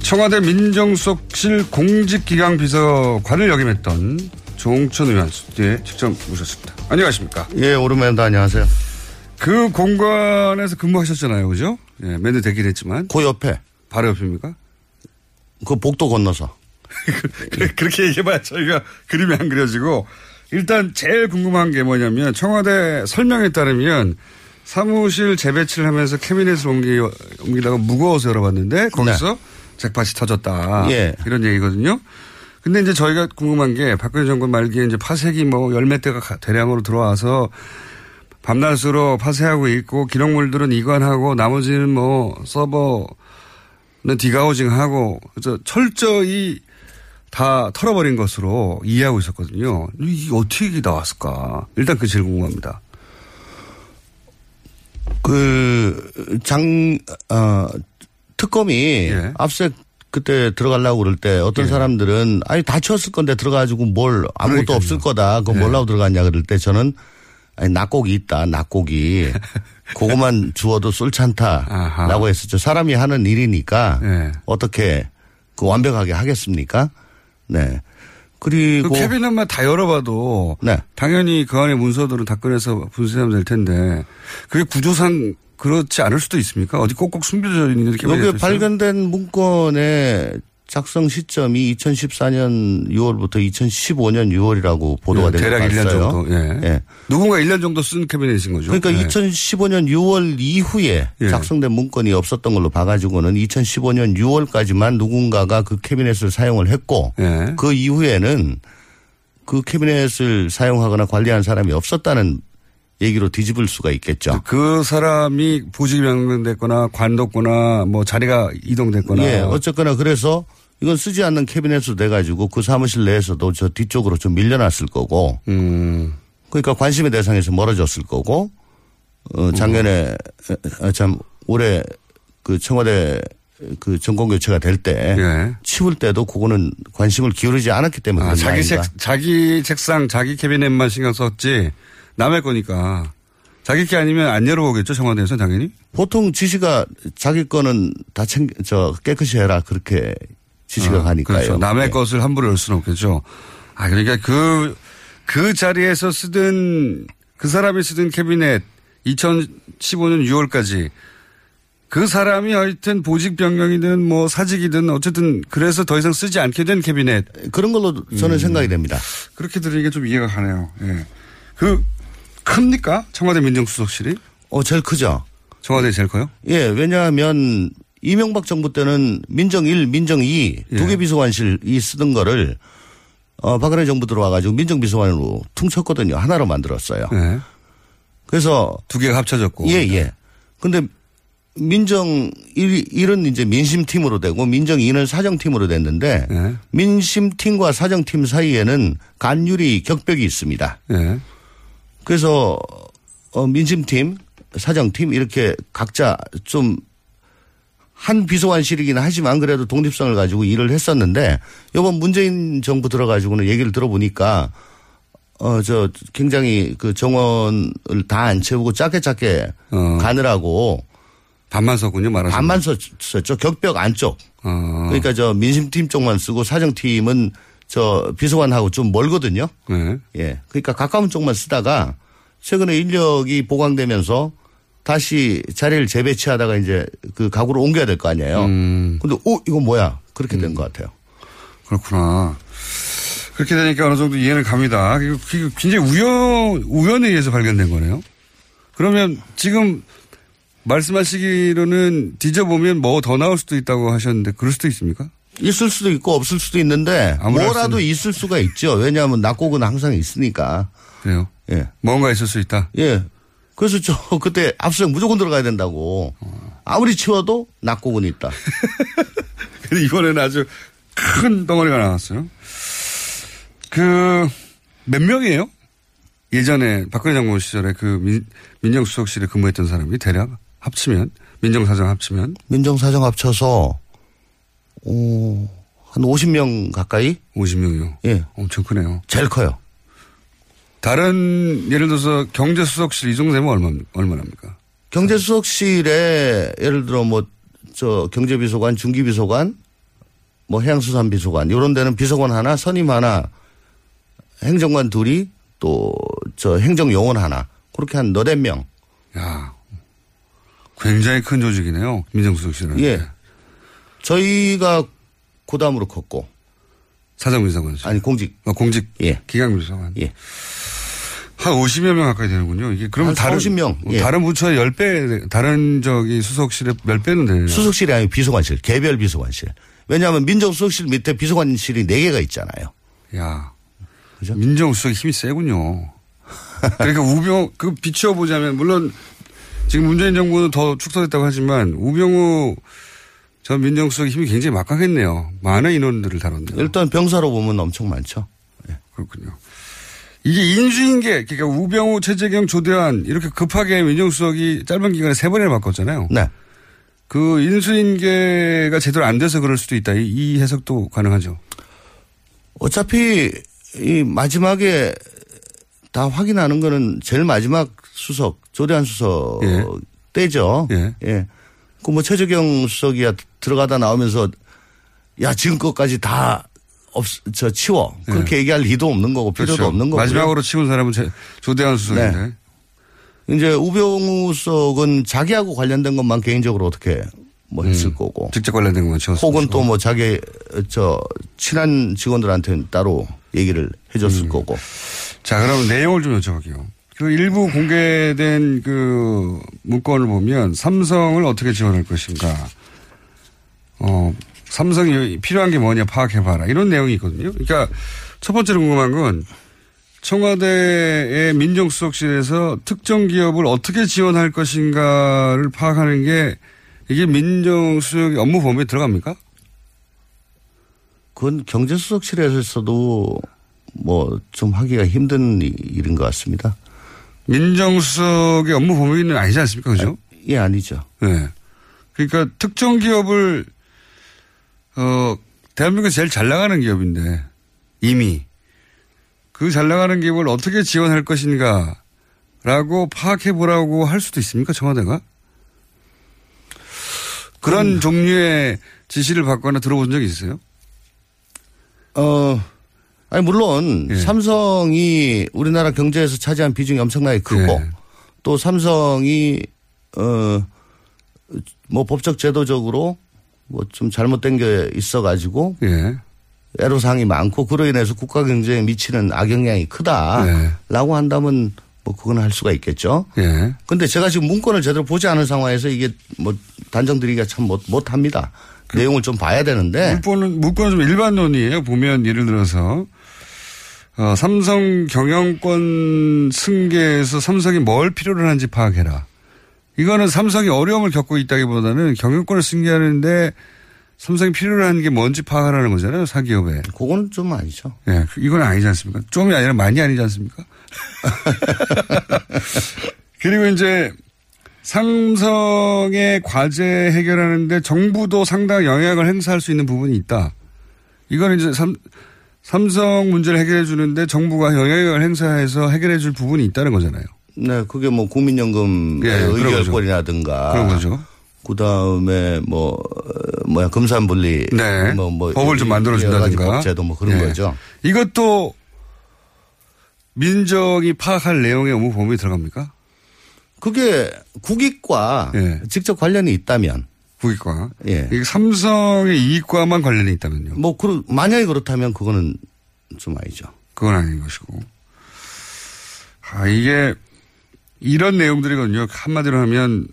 청와대 민정수석실 공직기강 비서관을 역임했던 조홍천 의원 스튜디오에 직접 모셨습니다. 안녕하십니까? 예, 오랜만에 안녕하세요. 그 공간에서 근무하셨잖아요, 그죠? 예, 맨날 되긴 했지만. 그 옆에. 바로 옆입니까? 그 복도 건너서. <laughs> 그렇게 얘기해봐야 저희가 그림이 안 그려지고 일단 제일 궁금한 게 뭐냐면 청와대 설명에 따르면 사무실 재배치를 하면서 캐비넷을 옮기, 옮기다가 무거워서 열어봤는데 거기서 네. 잭팟이 터졌다. 예. 이런 얘기거든요. 근데 이제 저희가 궁금한 게 박근혜 정권 말기에 이제 파색이 뭐 열몇 대가 대량으로 들어와서 밤낮으로 파쇄하고 있고 기록물들은 이관하고 나머지는 뭐 서버 는 디가우징하고 그래서 철저히 다 털어버린 것으로 이해하고 있었거든요. 이게 어떻게 나왔을까? 일단 그 제일 궁금합니다. 그, 장, 어, 특검이 예. 압색 그때 들어가려고 그럴 때 어떤 예. 사람들은 아니 다 치웠을 건데 들어가지고 뭘 아무것도 그러니까요. 없을 거다. 그거 예. 뭐라고 들어갔냐 그럴 때 저는 아니 낙곡이 있다. 낙곡이. 그것만 <laughs> 주어도 쏠찬다라고 했었죠. 사람이 하는 일이니까 네. 어떻게 그 완벽하게 하겠습니까? 네. 그리고 그 캐비넷만 다 열어봐도 네. 당연히 그 안에 문서들은 다 꺼내서 분쇄하면 될 텐데 그게 구조상 그렇지 않을 수도 있습니까? 어디 꼭꼭 숨겨져 있는 캐비넷 여기 발견된 문건에 작성 시점이 2014년 6월부터 2015년 6월이라고 보도가 네, 되고 대략 봤어요. 1년 정도. 예. 예. 누군가 1년 정도 쓴 캐비넷인 거죠. 그러니까 예. 2015년 6월 이후에 예. 작성된 문건이 없었던 걸로 봐가지고는 2015년 6월까지만 누군가가 그 캐비넷을 사용을 했고 예. 그 이후에는 그 캐비넷을 사용하거나 관리한 사람이 없었다는 얘기로 뒤집을 수가 있겠죠. 그 사람이 보직이 변경됐거나 관뒀거나 뭐 자리가 이동됐거나. 예, 어쨌거나 그래서 이건 쓰지 않는 캐비넷으로 돼가지고 그 사무실 내에서도 저 뒤쪽으로 좀 밀려났을 거고. 음. 그러니까 관심의 대상에서 멀어졌을 거고. 어, 작년에 음. 참 올해 그 청와대 그 정권 교체가 될때 예. 치울 때도 그거는 관심을 기울이지 않았기 때문에 아, 자기 책 자기 책상 자기 캐비넷만 신경 썼지 남의 거니까 자기 게 아니면 안 열어보겠죠 청와대에서 당연히 보통 지시가 자기 거는 다 챙겨 저 깨끗이 해라 그렇게 지시가 아, 가니까요. 그렇죠. 남의 네. 것을 함부로 열 수는 없겠죠. 아, 그러니까 그, 그 자리에서 쓰던 그 사람이 쓰던 캐비넷 2015년 6월까지 그 사람이 하여튼 보직 변경이든 뭐 사직이든 어쨌든 그래서 더 이상 쓰지 않게 된 캐비넷. 그런 걸로 저는 음. 생각이 됩니다. 그렇게 들으니까 좀 이해가 가네요. 예. 그 큽니까? 청와대 민정수석실이? 어, 제일 크죠. 청와대 제일 커요? 예, 왜냐하면 이명박 정부 때는 민정 1, 민정 2 두개 예. 비서관실이 쓰던 거를 어, 박근혜 정부 들어와가지고 민정 비서관으로 퉁쳤거든요. 하나로 만들었어요. 예. 그래서 두 개가 합쳐졌고. 예, 예. 근데 민정 1, 1은 이제 민심팀으로 되고 민정 2는 사정팀으로 됐는데 예. 민심팀과 사정팀 사이에는 간율이 격벽이 있습니다. 예. 그래서 어, 민심팀, 사정팀 이렇게 각자 좀 한 비서관실이긴 하지만 그래도 독립성을 가지고 일을 했었는데 이번 문재인 정부 들어가지고는 얘기를 들어보니까 어 저 굉장히 그 정원을 다 안 채우고 짧게 짧게 어. 가느라고 반만 썼군요 말하자면 반만 썼죠 격벽 안쪽 어. 그러니까 저 민심팀 쪽만 쓰고 사정팀은 저 비서관하고 좀 멀거든요 네. 예 그러니까 가까운 쪽만 쓰다가 최근에 인력이 보강되면서 다시 자리를 재배치하다가 이제 그 가구를 옮겨야 될 거 아니에요. 음. 근데 어 이거 뭐야 그렇게 된것 음. 같아요. 그렇구나. 그렇게 되니까 어느 정도 이해는 갑니다. 굉장히 우연 우연에 의해서 발견된 거네요. 그러면 지금 말씀하시기로는 뒤져보면 뭐 더 나올 수도 있다고 하셨는데 그럴 수도 있습니까? 있을 수도 있고 없을 수도 있는데 뭐라도 있을 수가 있죠. 왜냐하면 낙곡은 항상 있으니까. 그래요? 예. 뭔가 있을 수 있다. 예. 그래서 저 <laughs> 그때 압수수색 무조건 들어가야 된다고. 아무리 치워도 낙고군이 있다. <laughs> 근데 이번에는 아주 큰 덩어리가 나왔어요. 그, 몇 명이에요? 예전에 박근혜 장관 시절에 그 민, 민정수석실에 근무했던 사람이 대략 합치면, 민정사정 합치면? 민정사정 합쳐서, 오, 한 50명 가까이? 50명이요? 예. 엄청 크네요. 제일 커요. 다른, 예를 들어서 경제수석실 이 정도 되면 얼마, 얼마납니까? 경제수석실에 예를 들어 뭐, 저 경제비서관, 중기비서관, 뭐 해양수산비서관, 이런 데는 비서관 하나, 선임 하나, 행정관 둘이 또 저 행정요원 하나. 그렇게 한 너댓 명. 야 굉장히 큰 조직이네요. 민정수석실은. 예. 저희가 고담으로 컸고. 사정비서관. 아니, 공직. 어, 공직. 예. 기강비서관. 예. 한 50여 명 가까이 되는군요. 이게 그러면 한 다른 50명. 예. 다른 부처의 10배 다른 저기 수석실의 10배는 되네요. 수석실이 아니고 비서관실, 개별 비서관실. 왜냐하면 민정수석실 밑에 비서관실이 4개가 있잖아요. 야. 그죠? 민정수석이 힘이 세군요. 그러니까 우병 그 비추어 보자면 물론 지금 문재인 정부는 더 축소됐다고 하지만 우병우 전 민정수석의 힘이 굉장히 막강했네요. 많은 인원들을 다뤘네요. 일단 병사로 보면 엄청 많죠. 네. 그렇군요. 이게 인수인계 그러니까 우병우, 최재경, 조대환 이렇게 급하게 민정수석이 짧은 기간에 세 번이나 바꿨잖아요. 네. 그 인수인계가 제대로 안 돼서 그럴 수도 있다. 이, 이 해석도 가능하죠. 어차피 이 마지막에 다 확인하는 거는 제일 마지막 수석 조대한 수석 예. 때죠. 예. 예. 그 뭐 최재경 수석이야 들어가다 나오면서 야 지금껏까지 다 없, 저 치워. 그렇게 얘기할 리도 없는 거고 필요도 그렇죠. 없는 거고. 마지막으로 치운 사람은 제, 조대한 수석인데. 네. 이제 우병우 수석은 자기하고 관련된 것만 개인적으로 어떻게 뭐 했을 음, 거고. 직접 관련된 것만 치웠을 혹은. 또 뭐 자기 저 친한 직원들한테는 따로 얘기를 음. 해줬을 거고. 자, 그럼 내용을 좀 여쭤볼게요. 그 일부 공개된 그 문건을 보면 삼성을 어떻게 지원할 것인가. 어, 삼성이 필요한 게 뭐냐 파악해봐라. 이런 내용이 있거든요. 그러니까 첫 번째로 궁금한 건 청와대의 민정수석실에서 특정 기업을 어떻게 지원할 것인가를 파악하는 게 이게 민정수석 업무 범위에 들어갑니까? 그건 경제수석실에서도 뭐 좀 하기가 힘든 일인 것 같습니다. 민정수석의 업무 범위는 아니지 않습니까? 그죠? 예, 아니죠. 네. 그러니까 특정 기업을 어 대한민국에서 제일 잘 나가는 기업인데 이미 그 잘 나가는 기업을 어떻게 지원할 것인가 라고 파악해 보라고 할 수도 있습니까 청와대가? 그런 종류의 지시를 받거나 들어본 적이 있어요? 어, 아니, 물론 예. 삼성이 우리나라 경제에서 차지한 비중이 엄청나게 크고 예. 또 삼성이, 어, 뭐 법적 제도적으로 뭐 좀 잘못된 게 있어 가지고 예. 애로사항이 많고 그로 인해서 국가 경제에 미치는 악영향이 크다라고 한다면 뭐 그건 할 수가 있겠죠. 예. 근데 제가 지금 문건을 제대로 보지 않은 상황에서 이게 뭐 단정 드리기가 참 못, 못합니다. 내용을 좀 봐야 되는데. 문건은, 문건은 좀 일반론이에요. 보면 예를 들어서 어, 삼성 경영권 승계에서 삼성이 뭘 필요로 하는지 파악해라. 이거는 삼성이 어려움을 겪고 있다기보다는 경영권을 승계하는데 삼성이 필요로 하는 게 뭔지 파악하라는 거잖아요. 사기업에. 그건 좀 아니죠. 예, 이건 아니지 않습니까? 좀이 아니라 많이 아니지 않습니까? <laughs> 그리고 이제 삼성의 과제 해결하는데 정부도 상당히 영향을 행사할 수 있는 부분이 있다. 이거는 이제 삼, 삼성 문제를 해결해 주는데 정부가 영향을 행사해서 해결해 줄 부분이 있다는 거잖아요. 네, 그게 뭐 국민연금 예, 의결권이라든가. 그런 거죠. 그 다음에 뭐, 어, 뭐야, 금산분리. 네. 뭐, 뭐. 법을 좀 만들어 준다든가. 법제도 뭐 그런 예. 거죠. 이것도 민정이 파악할 내용의 업무 범위에 들어갑니까? 그게 국익과 예. 직접 관련이 있다면. 국익과. 예. 이게 삼성의 이익과만 관련이 있다면요. 뭐, 그, 만약에 그렇다면 그거는 좀 아니죠. 그건 아닌 것이고. 아, 이게 이런 내용들이거든요. 한마디로 하면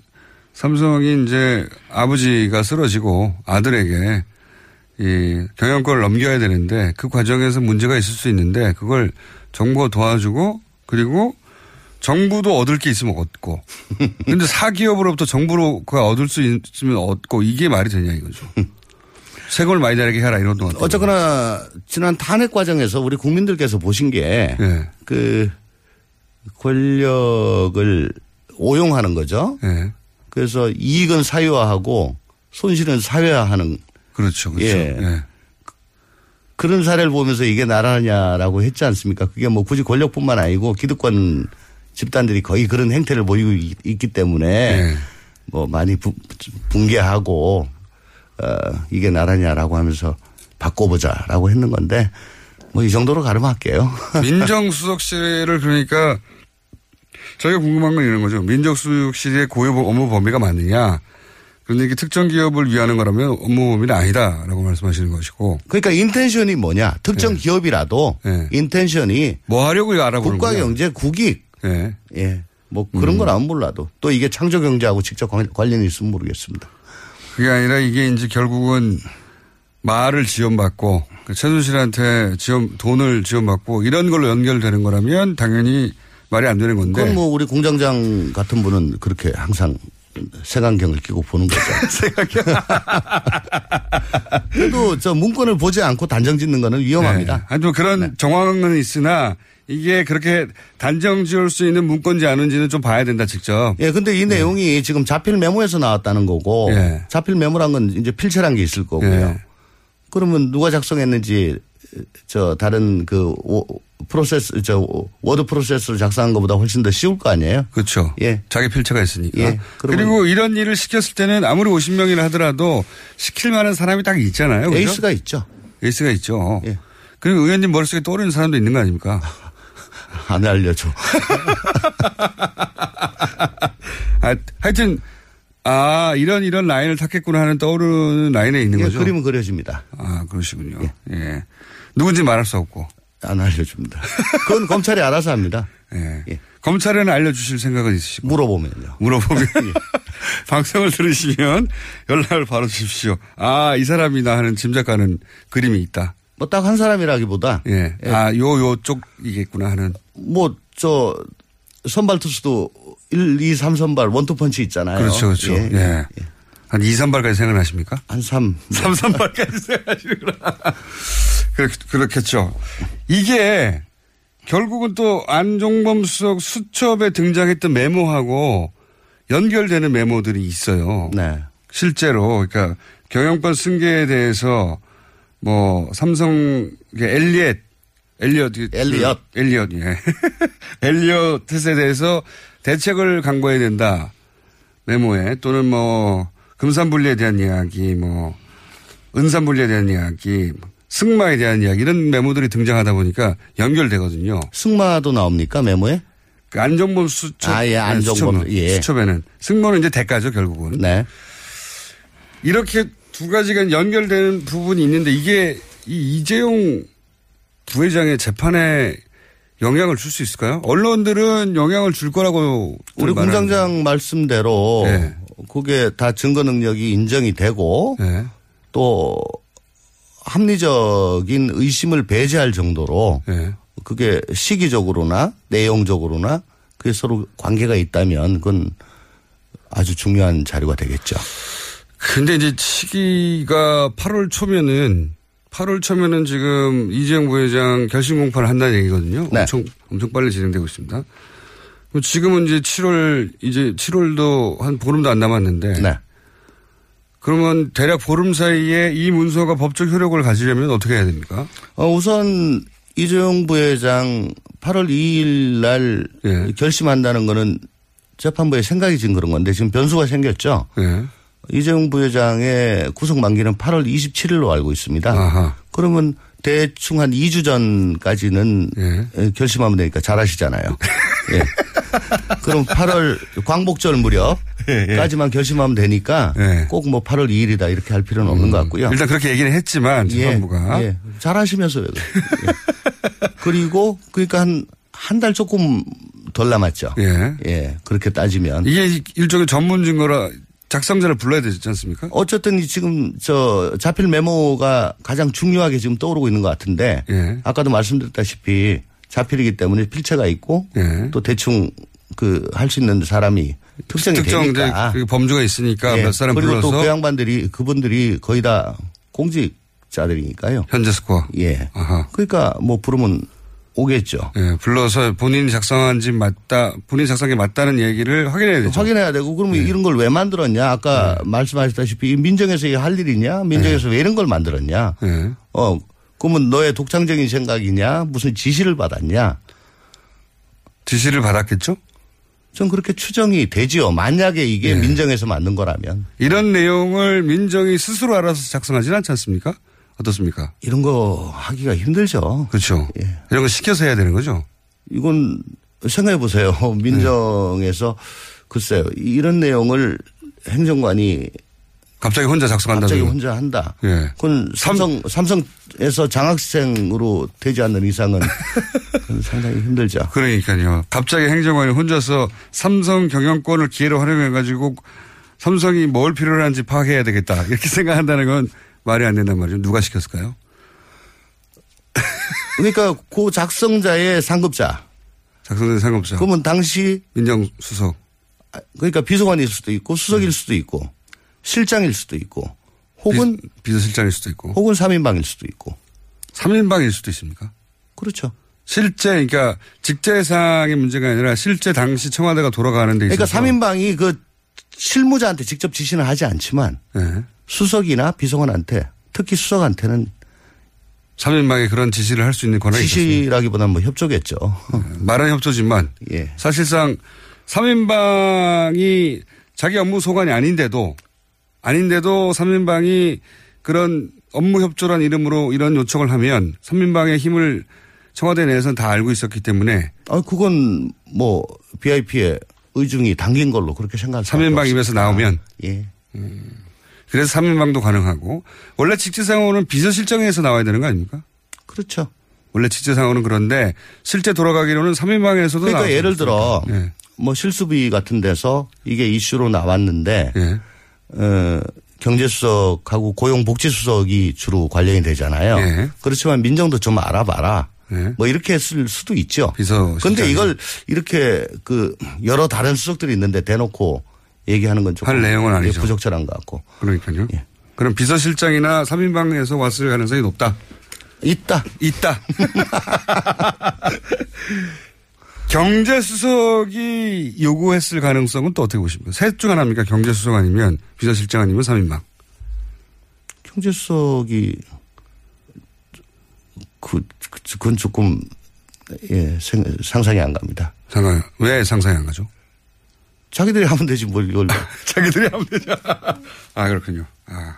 삼성이 이제 아버지가 쓰러지고 아들에게 이 경영권을 넘겨야 되는데 그 과정에서 문제가 있을 수 있는데 그걸 정부가 도와주고 그리고 정부도 얻을 게 있으면 얻고. 근데 사기업으로부터 정부가 얻을 수 있으면 얻고 이게 말이 되냐 이거죠. 세금을 많이 내게 해라 이런 동안. 어쨌거나 지난 탄핵 과정에서 우리 국민들께서 보신 게그 네. 권력을 오용하는 거죠. 네. 그래서 이익은 사유화하고 손실은 사회화하는 그렇죠. 그렇죠. 예. 예. 그런 사례를 보면서 이게 나라냐라고 했지 않습니까? 그게 뭐 굳이 권력뿐만 아니고 기득권 집단들이 거의 그런 행태를 보이고 있- 있기 때문에 네. 뭐 많이 부- 붕괴하고 어 이게 나라냐라고 하면서 바꿔보자라고 했는 건데 뭐 이 정도로 가름할게요. <laughs> 민정수석실을 그러니까 저희가 궁금한 건 이런 거죠. 민정수석실의 고유 업무 범위가 맞느냐. 그런데 이게 특정 기업을 위하는 거라면 업무 범위는 아니다라고 말씀하시는 것이고. 그러니까 인텐션이 뭐냐? 특정 기업이라도 인텐션이 뭐 하려고 알아보는 국가. 경제 국익 예. 예. 뭐 그런 음. 건안 몰라도 또 이게 창조 경제하고 직접 관- 관련이 있으면 모르겠습니다. 그게 아니라 이게 이제 결국은 말을 지원받고 그 최순실한테 지원 돈을 지원받고 이런 걸로 연결되는 거라면 당연히 말이 안 되는 건데. 그건 뭐 우리 공장장 같은 분은 그렇게 항상 색안경을 끼고 보는 거죠. <laughs> <laughs> 그래도 저 문건을 보지 않고 단정 짓는 거는 위험합니다. 네. 하여튼 그런 정황은 있으나 이게 그렇게 단정 지을 수 있는 문건지 아닌지는 좀 봐야 된다 직접. 예, 근데 이 내용이 지금 자필 메모에서 나왔다는 거고 예. 자필 메모란 건 이제 필체란 게 있을 거고요. 예. 그러면 누가 작성했는지 저 다른 그 오- 프로세스 저 워드 프로세스를 작성한 것보다 훨씬 더 쉬울 거 아니에요? 그렇죠. 예. 자기 필체가 있으니까. 예. 그리고 이런 일을 시켰을 때는 아무리 50명이라 하더라도 시킬 만한 사람이 딱 있잖아요. 그죠? 에이스가 있죠. 에이스가 있죠. 예. 그리고 의원님 머릿속에 떠오르는 사람도 있는 거 아닙니까? <laughs> 안 알려줘. <laughs> 아, 하여튼 아 이런 이런 라인을 탔겠구나 하는 떠오르는 라인에 있는 예, 거죠. 그림은 그려집니다. 아 그러시군요. 예. 누군지 말할 수 없고. 안 알려줍니다. 그건 검찰이 알아서 합니다. 예. 검찰에는 알려주실 생각은 있으시고. 물어보면요. 물어보면. <laughs> <laughs> 방송을 들으시면 연락을 바로 주십시오. 아, 이 사람이나 하는 짐작가는 그림이 있다. 뭐 딱 한 사람이라기보다 예. 아, 요, 요 쪽이겠구나 하는. 뭐 저 선발 투수도 1, 2, 3 선발 원투펀치 있잖아요. 그렇죠, 그렇죠. 예. 한 2, 3발까지 생각나십니까? 한 3. 3, 3발까지 생각하시는구나. <laughs> 그렇, 그렇겠죠. 이게 결국은 또 안종범 수석 수첩에 등장했던 메모하고 연결되는 메모들이 있어요. 네. 실제로 그러니까 경영권 승계에 대해서 뭐 삼성 엘리엇 엘리엇 엘리엇. 엘리엇 예 <laughs> 엘리엇에 대해서 대책을 강구해야 된다 메모에 또는 뭐 금산분리에 대한 이야기 뭐 은산분리에 대한 이야기 승마에 대한 이야기 이런 메모들이 등장하다 보니까 연결되거든요. 승마도 나옵니까 메모에? 그 안정범 수첩 아, 예, 안정범. 수첩은, 예. 수첩에는 승모는 이제 대가죠 결국은. 네. 이렇게 두 가지가 연결되는 부분이 있는데 이게 이 이재용 부회장의 재판에 영향을 줄 수 있을까요? 언론들은 영향을 줄 거라고 우리. 공장장 말씀대로 네. 그게 다 증거 능력이 인정이 되고 네. 또 합리적인 의심을 배제할 정도로 네. 그게 시기적으로나 내용적으로나 그게 서로 관계가 있다면 그건 아주 중요한 자료가 되겠죠. 근데 이제 시기가 8월 초면은 8월 초면은 지금 이재용 부회장 결심 공판을 한다는 얘기거든요. 네. 엄청 엄청 빨리 진행되고 있습니다. 지금은 이제 7월 이제 7월도 한 보름도 안 남았는데 네. 그러면 대략 보름 사이에 이 문서가 법적 효력을 가지려면 어떻게 해야 됩니까? 어, 우선 이재용 부회장 8월 2일 날 예. 결심한다는 거는 재판부에 생각이 지금 그런 건데 지금 변수가 생겼죠. 예. 이재용 부회장의 구속 만기는 8월 27일로 알고 있습니다. 아하. 그러면 대충 한 2주 전까지는 예. 결심하면 되니까 잘하시잖아요. <laughs> 예. 그럼 8월 광복절 무렵까지만 결심하면 되니까 예. 꼭뭐 8월 2일이다 이렇게 할 필요는 없는 것 같고요. 일단 그렇게 얘기는 했지만 재판부가 예, 예. 잘하시면서 왜 그래요? 예. <laughs> 그리고 그러니까 한 한 달 조금 덜 남았죠. 예. 예, 그렇게 따지면 이게 일종의 전문 증거라 작성자를 불러야 되지 않습니까? 어쨌든 이 지금 저 자필 메모가 가장 중요하게 지금 떠오르고 있는 것 같은데 예. 아까도 말씀드렸다시피 자필이기 때문에 필체가 있고 예. 또 대충 그 할 수 있는 사람이 이제 되니까 그 범주가 있으니까 예. 몇 사람 그리고 불러서 또그 양반들이 그분들이 거의 다 공직자들이니까요. 현재 스코어. 예. 아하. 그러니까 뭐 부르면 오겠죠. 예, 불러서 본인이 작성한지 맞다, 본인이 작성한 게 맞다는 얘기를 확인해야 되죠. 확인해야 되고 그러면 이런 걸 왜 만들었냐? 아까 말씀하셨다시피 이 민정에서 할 일이냐? 민정에서 왜 이런 걸 만들었냐? 예. 어 그러면 너의 독창적인 생각이냐? 무슨 지시를 받았냐? 지시를 받았겠죠? 전 그렇게 추정이 되지요. 만약에 이게 네. 민정에서 만든 거라면 이런 내용을 민정이 스스로 알아서 작성하지는 않지 않습니까? 어떻습니까? 이런 거 하기가 힘들죠. 그렇죠. 예. 이런 거 시켜서 해야 되는 거죠. 이건 생각해 보세요. <laughs> 민정에서 글쎄요. 이런 내용을 행정관이 갑자기 혼자 작성한다고. 갑자기 혼자 한다. 예. 그건 삼성 삼성에서 장학생으로 되지 않는 이상은 <laughs> 상당히 힘들죠. 그러니까요. 갑자기 행정관이 혼자서 삼성 경영권을 기회로 활용해 가지고 삼성이 뭘 필요로 하는지 파악해야 되겠다. 이렇게 <laughs> 생각한다는 건 말이 안 된단 말이죠. 누가 시켰을까요? 그러니까 그 작성자의 상급자. 작성자 상급자. 그러면 당시 민정수석. 그러니까 비서관일 수도 있고 수석일 수도 있고 실장일 수도 있고 혹은 비, 서실장일 수도 있고. 혹은 3인방일 수도 있고. 3인방일 수도 있습니까? 그렇죠. 실제 그러니까 직제상의 문제가 아니라 실제 당시 청와대가 돌아가는 데 있어서 그러니까 3인방이 그 실무자한테 직접 지시는 하지 않지만 네. 수석이나 비서관한테 특히 수석한테는 3인방에 그런 지시를 할 수 있는 권한이 있습니다. 지시라기보다는 뭐 협조겠죠. 말은 협조지만 <laughs> 예. 사실상 3인방이 자기 업무 소관이 아닌데도 아닌데도 3인방이 그런 업무 협조란 이름으로 이런 요청을 하면 3인방의 힘을 청와대 내에서는 다 알고 있었기 때문에 아, 그건 뭐 VIP의 의중이 담긴 걸로 그렇게 생각할 수 3인방 입에서 나오면 예. 그래서 3인방도 가능하고 원래 직제상호는 비서실장에서 나와야 되는 거 아닙니까? 그렇죠. 원래 직제상호는 그런데 실제 돌아가기로는 3인방에서도 그러니까 예를 들어 예. 뭐 실수비 같은 데서 이게 이슈로 나왔는데 예. 어, 경제수석하고 고용복지수석이 주로 관련이 되잖아요. 예. 그렇지만 민정도 좀 알아봐라. 예. 뭐 이렇게 했을 수도 있죠. 비서 근데. 이걸 이렇게 그 여러 다른 수석들이 있는데 대놓고 얘기하는 건 조금 할 내용은 아니죠. 부적절한 것 같고. 그러니까요. 예. 그럼 비서실장이나 3인방에서 왔을 가능성이 높다. 있다. 있다. <laughs> 경제수석이 요구했을 가능성은 또 어떻게 보십니까? 셋 중 하나입니까? 경제수석 아니면 비서실장 아니면 3인방. 경제수석이 그 그건 조금 예 생- 상상이 안 갑니다. 상상 왜 상상이 안 가죠? 자기들이 하면 되지 뭘 이걸 <laughs> 자기들이 하면 되죠. 아 그렇군요. 아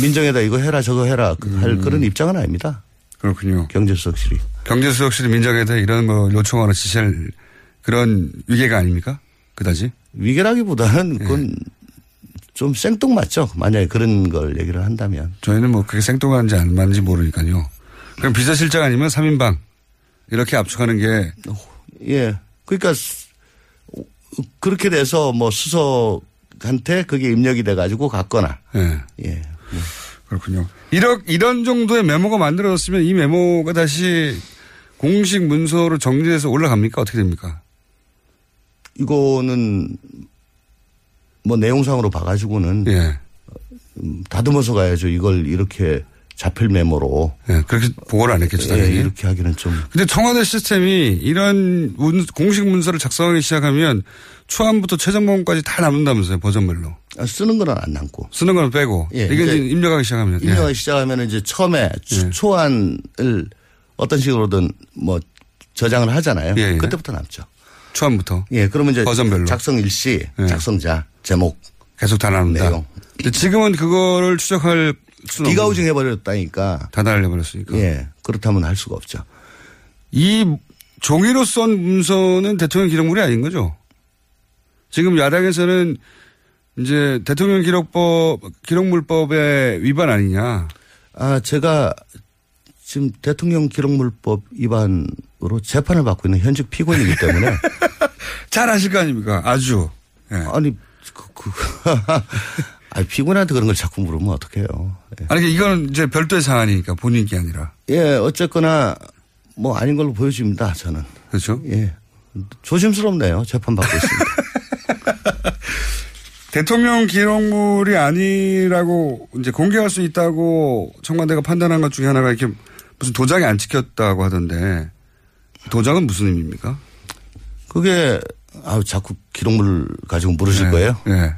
민정에다 이거 해라 저거 해라 그 음. 할 그런 입장은 아닙니다. 그렇군요. 경제수석실이 경제수석실이 민정에다 이런 거 요청하는 지시할 그런 위계가 아닙니까? 그다지? 위계라기보다는 예. 그건 좀 생뚱맞죠. 만약에 그런 걸 얘기를 한다면 저희는 뭐 그게 생뚱한지 안 맞는지 모르니까요. 그럼 비서실장 아니면 3인방 이렇게 압축하는 게 예 그러니까 스- 그렇게 돼서 뭐 수석한테 그게 입력이 돼가지고 갔거나 예. 예 그렇군요. 이런, 이런 정도의 메모가 만들어졌으면 이 메모가 다시 공식 문서로 정리돼서 올라갑니까? 어떻게 됩니까? 이거는 뭐 내용상으로 봐가지고는 예. 음, 다듬어서 가야죠. 이걸 이렇게 자필 메모로 예, 그렇게 보고를 안 했겠죠, 예, 당연히. 이렇게 하기는 좀 근데 청와대 시스템이 이런 문- 공식 문서를 작성하기 시작하면 초안부터 최종본까지 다 남는다면서요, 버전별로. 아, 쓰는 거는 안 남고 쓰는 거는 빼고. 예, 이게 이제 입력하기 시작하면. 예. 입력하기 시작하면 이제 처음에 초- 예. 초안을 어떤 식으로든 뭐 저장을 하잖아요. 예, 예. 그때부터 남죠. 초안부터. 예, 그러면 이제 버전별로. 작성 일시, 예. 작성자, 제목, 계속 다 남는다. 내용. 지금은 그거를 추적할 수는 비가우징 해버렸다니까. 다 날려버렸으니까. 예, 그렇다면 할 수가 없죠. 이 종이로 쏜 문서는 대통령 기록물이 아닌 거죠. 지금 야당에서는 이제 대통령 기록법, 기록물법의 위반 아니냐. 아, 제가 지금 대통령 기록물법 위반으로 재판을 받고 있는 현직 피고인이기 때문에 <laughs> 잘 아실 거 아닙니까? 아주. 예. 아니 그, 그 <laughs> 아니 피고인한테 그런 걸 자꾸 물으면 어떡해요. 예. 아니, 이거는 이제 별도의 사안이니까 본인 게 아니라. 예, 어쨌거나 뭐 아닌 걸로 보여집니다. 저는. 그렇죠. 예. 조심스럽네요. 재판 받고 있습니다. <laughs> 대통령 기록물이 아니라고 이제 공개할 수 있다고 청와대가 판단한 것 중에 하나가 이렇게 무슨 도장이 안 찍혔다고 하던데 도장은 무슨 의미입니까? 그게 아 자꾸 기록물 가지고 물으실 네. 거예요? 네.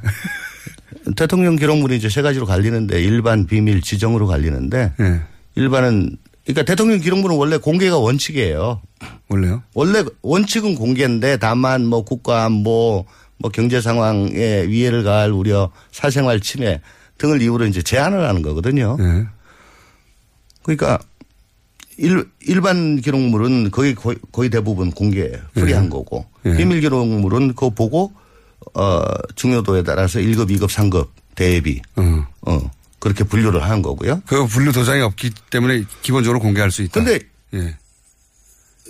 대통령 기록물이 이제 세 가지로 갈리는데 일반, 비밀, 지정으로 갈리는데 네. 일반은 그러니까 대통령 기록물은 원래 공개가 원칙이에요. 원래요? 원래 원칙은 공개인데 다만 뭐 국가 안보 뭐 경제 상황에 위해를 가할 우려, 사생활 침해 등을 이유로 이제 제한을 하는 거거든요. 네. 그러니까 일, 일반 기록물은 거의 거의, 거의 대부분 공개 프리한 네. 거고 네. 비밀 기록물은 그거 보고 어 중요도에 따라서 1급, 2급, 3급 대비 어. 어 그렇게 분류를 하는 거고요. 그 분류 도장이 없기 때문에 기본적으로 공개할 수 있다. 근데 예.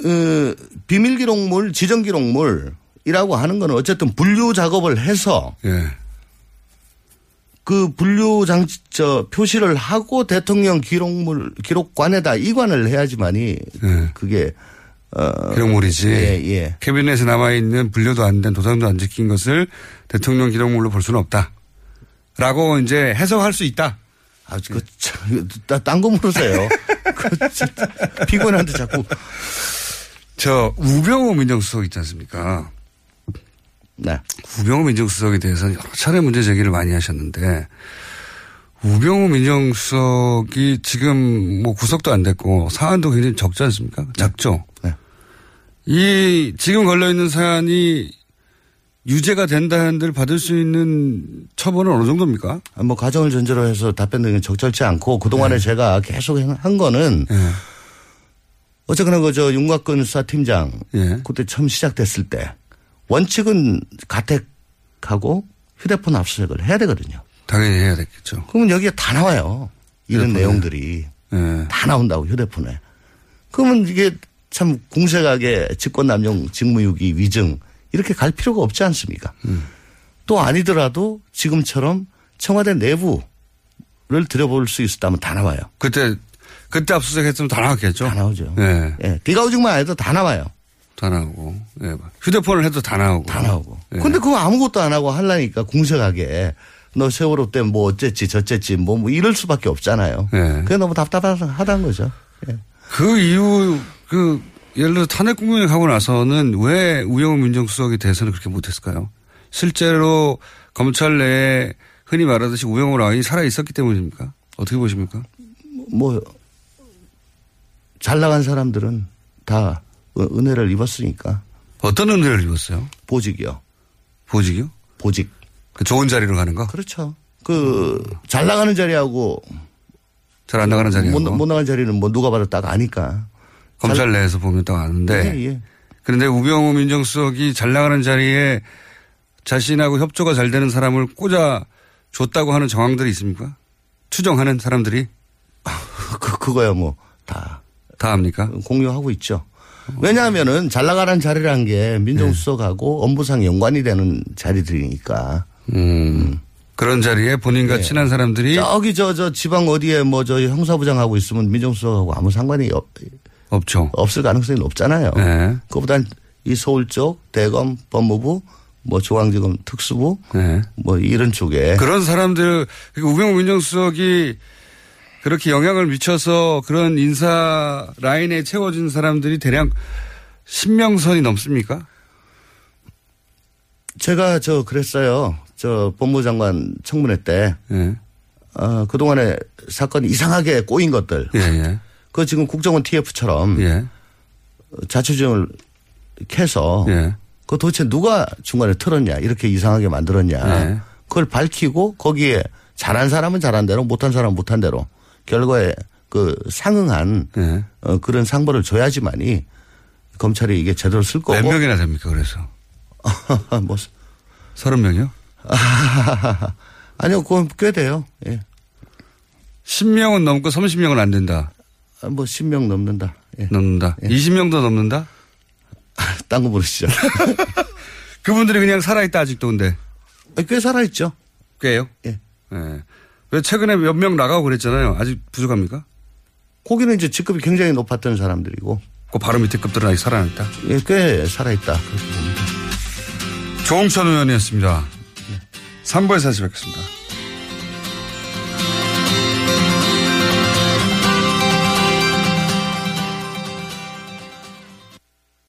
어, 비밀 기록물, 지정 기록물이라고 하는 거는 어쨌든 분류 작업을 해서 예. 그 분류 장치 저 표시를 하고 대통령 기록물 기록관에다 이관을 해야지만이 예. 그게 어 기록물이지. 예, 예. 캐비넷에 남아 있는 분류도 안 된 도장도 안 찍힌 것을 대통령 기록물로 볼 수는 없다. 라고 이제 해석할 수 있다. 아, 그, 참, 딴거 물으세요. <laughs> 그, 피곤한데 자꾸. 저 우병우 민정수석 있지 않습니까? 네. 우병우 민정수석에 대해서는 여러 차례 문제 제기를 많이 하셨는데 우병우 민정수석이 지금 뭐 구속도 안 됐고 사안도 굉장히 적지 않습니까? 작죠. 네. 이 지금 걸려 있는 사안이 유죄가 된다 한들 받을 수 있는 처벌은 어느 정도입니까? 아, 뭐 가정을 전제로 해서 답변 등은 적절치 않고 그동안에 네. 제가 계속 한 거는 어쨌거나 그저 윤곽근 수사팀장 예. 그때 처음 시작됐을 때 원칙은 가택하고 휴대폰 압수수색을 해야 되거든요. 당연히 해야 되겠죠. 그러면 여기에 다 나와요. 이런 휴대폰에. 내용들이 예. 다 나온다고 휴대폰에. 그러면 이게 참 공색하게 직권남용 직무유기 위증 이렇게 갈 필요가 없지 않습니까? 음. 또 아니더라도 지금처럼 청와대 내부를 들여볼 수 있었다면 다 나와요. 그때 그때 압수수색 했으면 다 나왔겠죠. 다 나오죠. 예. 예. 비가 오직만 안 해도 다 나와요. 다 나오고. 예. 휴대폰을 해도 다 나오고. 다 나오고. 예. 근데 그거 아무것도 안 하고 하려니까 공색하게 너 세월호 때 뭐 어쨌지 저쨌지 뭐, 뭐 이럴 수밖에 없잖아요. 예. 그게 너무 답답하다는 거죠. 예. 그 이후 그 예를 들어 탄핵 국면에 가고 나서는 왜 우영우 민정수석에 대해서는 그렇게 못했을까요? 실제로 검찰 내에 흔히 말하듯이 우영우 라인이 살아 있었기 때문입니까? 어떻게 보십니까? 뭐 잘 나간 사람들은 다 은- 은혜를 입었으니까 어떤 은혜를 입었어요? 보직이요. 보직이요? 보직. 그 좋은 자리로 가는 거? 그렇죠. 그 잘 나가는 자리하고 잘 안 나가는 자리하고? 못, 못 나가는 자리는 뭐 누가 봐도 딱 아니까. 검찰 내에서 보면 딱 아는데. 예, 예. 그런데 우병우 민정수석이 잘 나가는 자리에 자신하고 협조가 잘 되는 사람을 꽂아 줬다고 하는 정황들이 있습니까? 추정하는 사람들이? <laughs> 그, 그거야 뭐 다. 다 합니까? 공유하고 있죠. 왜냐하면은 잘 나가는 자리란 게 민정수석하고 업무상 연관이 되는 자리들이니까. 음. 그런 자리에 본인과 예. 친한 사람들이 저기 저 저 지방 어디에 뭐 저 형사부장 하고 있으면 민정수석하고 아무 상관이 없, 없죠. 없을 가능성이 높잖아요. 네. 그보단 이 서울 쪽 대검 법무부 뭐 중앙지검 특수부 네. 뭐 이런 쪽에 그런 사람들, 그러니까 우병우 민정수석이 그렇게 영향을 미쳐서 그런 인사 라인에 채워진 사람들이 대략 10명선이 넘습니까? 제가 저 그랬어요. 저 법무장관 청문회 때 예. 어, 그동안에 사건이 이상하게 꼬인 것들. 예, 예. 그 지금 국정원 TF처럼 예. 자초지종을 캐서 예. 그 도대체 누가 중간에 틀었냐 이렇게 이상하게 만들었냐 예. 그걸 밝히고 거기에 잘한 사람은 잘한 대로 못한 사람은 못한 대로 결과에 그 상응한 예. 어, 그런 상벌을 줘야지만이 검찰이 이게 제대로 쓸 거고 몇 명이나 됩니까, 그래서? <laughs> 뭐 30명이요? <laughs> 아니요, 그건 꽤 돼요. 예. 10명은 넘고 30명은 안 된다. 아, 뭐 10명 넘는다. 예. 넘는다. 예. 20명도 넘는다? 아, 딴거 모르시죠. <laughs> 그분들이 그냥 살아있다 아직도 근데. 아, 꽤 살아있죠. 꽤요? 예. 예. 왜 최근에 몇 명 나가고 그랬잖아요. 아직 부족합니까? 거기는 이제 직급이 굉장히 높았던 사람들이고. 그 바로 밑에 급들은 아직 살아있다? 예, 꽤 살아있다. 그렇게 봅니다. 조홍찬 의원이었습니다. 3부에서 다시 뵙겠습니다.